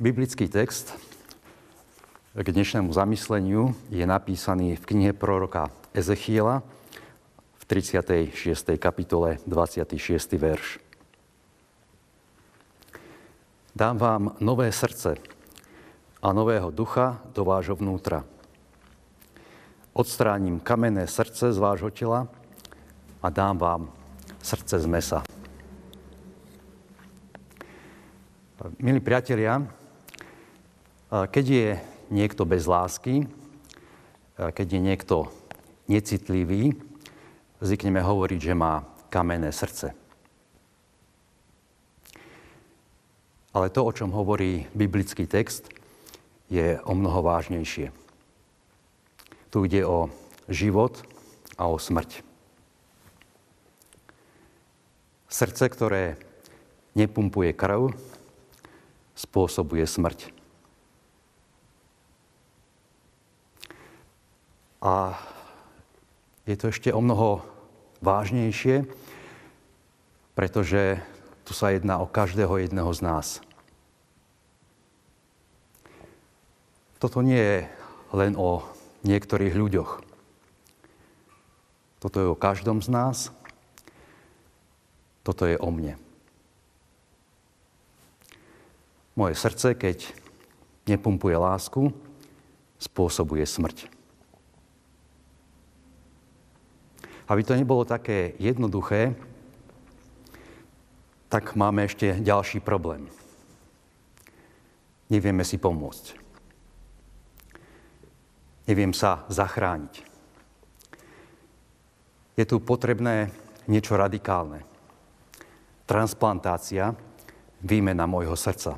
Biblický text k dnešnému zamysleniu je napísaný v knihe proroka Ezechiela v 36. kapitole 26. verš. Dám vám nové srdce a nového ducha do vášho vnútra. Odstránim kamenné srdce z vášho tela a dám vám srdce z mesa. Milí priatelia, keď je niekto bez lásky, keď je niekto necitlivý, zvykneme hovoriť, že má kamenné srdce. Ale to, o čom hovorí biblický text, je o mnoho vážnejšie. Tu ide o život a o smrť. Srdce, ktoré nepumpuje krv, spôsobuje smrť. A je to ešte o mnoho vážnejšie, pretože tu sa jedná o každého jedného z nás. Toto nie je len o niektorých ľuďoch. Toto je o každom z nás. Toto je o mne. Moje srdce, keď nepumpuje lásku, spôsobuje smrť. Aby to nebolo také jednoduché, tak máme ešte ďalší problém. Nevieme si pomôcť. Neviem sa zachrániť. Je tu potrebné niečo radikálne. Transplantácia, výmena môjho srdca.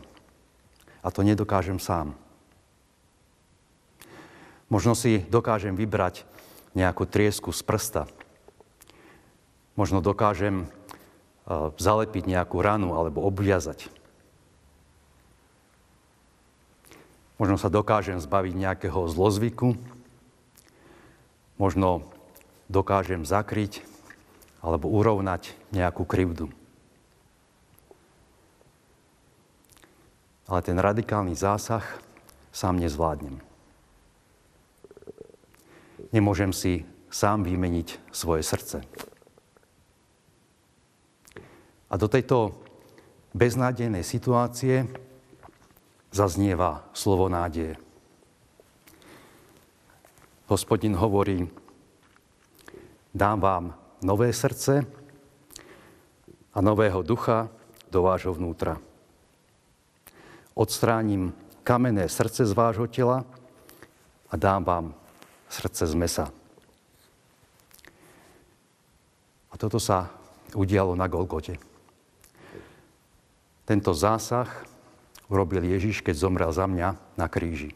A to nedokážem sám. Možno si dokážem vybrať nejakú triesku z prsta, Možno dokážem zalepiť nejakú ranu alebo obviazať. Možno sa dokážem zbaviť nejakého zlozvyku. Možno dokážem zakryť alebo urovnať nejakú krivdu. Ale ten radikálny zásah sám nezvládnem. Nemôžem si sám vymeniť svoje srdce. A do tejto beznádejnej situácie zaznieva slovo nádeje. Hospodin hovorí, dám vám nové srdce a nového ducha do vášho vnútra. Odstránim kamenné srdce z vášho tela a dám vám srdce z mesa. A toto sa udialo na Golgote. Tento zásah urobil Ježiš, keď zomrel za mňa na kríži.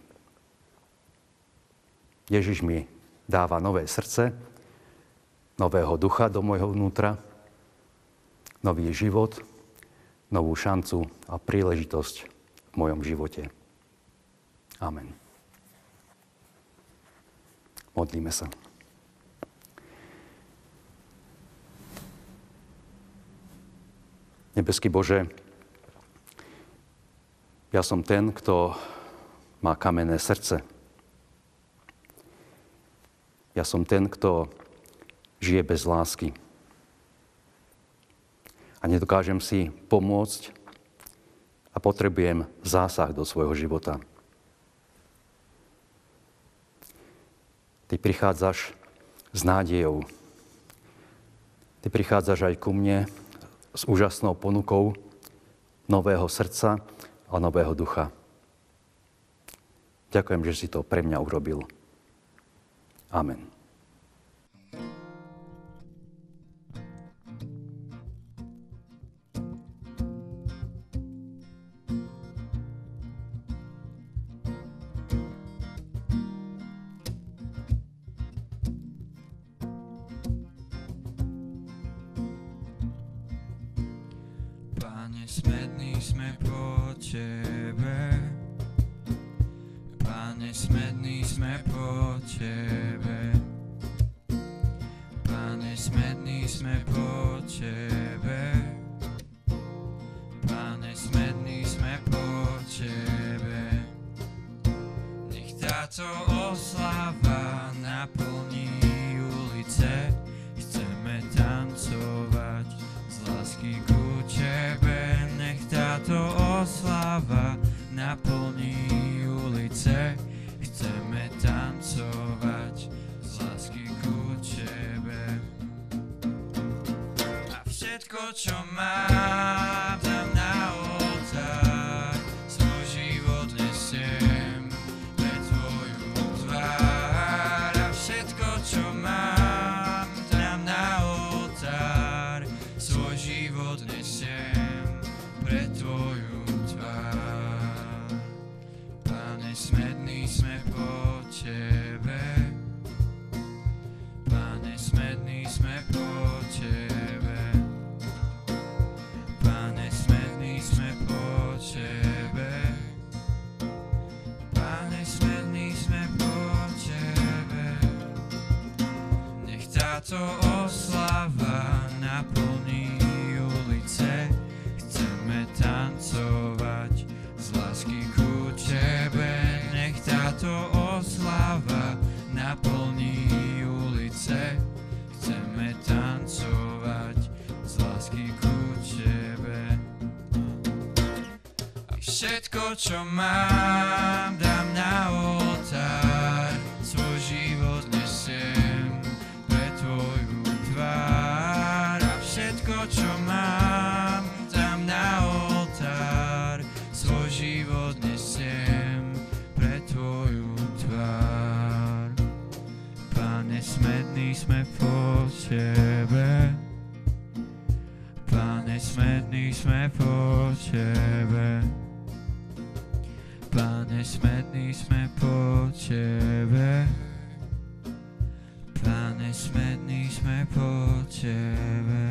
Ježiš mi dáva nové srdce, nového ducha do môjho vnútra, nový život, novú šancu a príležitosť v mojom živote. Amen. Modlíme sa. Nebeský Bože, ja som ten, kto má kamenné srdce. Ja som ten, kto žije bez lásky. A nedokážem si pomôcť a potrebujem zásah do svojho života. Ty prichádzaš s nádejou. Ty prichádzaš aj ku mne s úžasnou ponukou nového srdca, a nového ducha. Ďakujem, že si to pre mňa urobil. Amen. smední sme po Tebe. Pane, smední sme po Tebe. Pane, smední sme po Tebe. Pane, smední sme po Tebe. Nech táto oslava naplní ulice. Chceme tancovať z lásky ku Tebe. A všetko, čo mám, všetko, čo mám, dám na oltár. Svoj život nesiem pre Tvoju tvár. A všetko, čo mám, dám na oltár. Svoj život nesiem pre Tvoju tvár. Pane, smedný sme po Tebe. Pane, smedný sme po Tebe. Pane, smedný sme po Tebe. Pane, smedný sme po Tebe.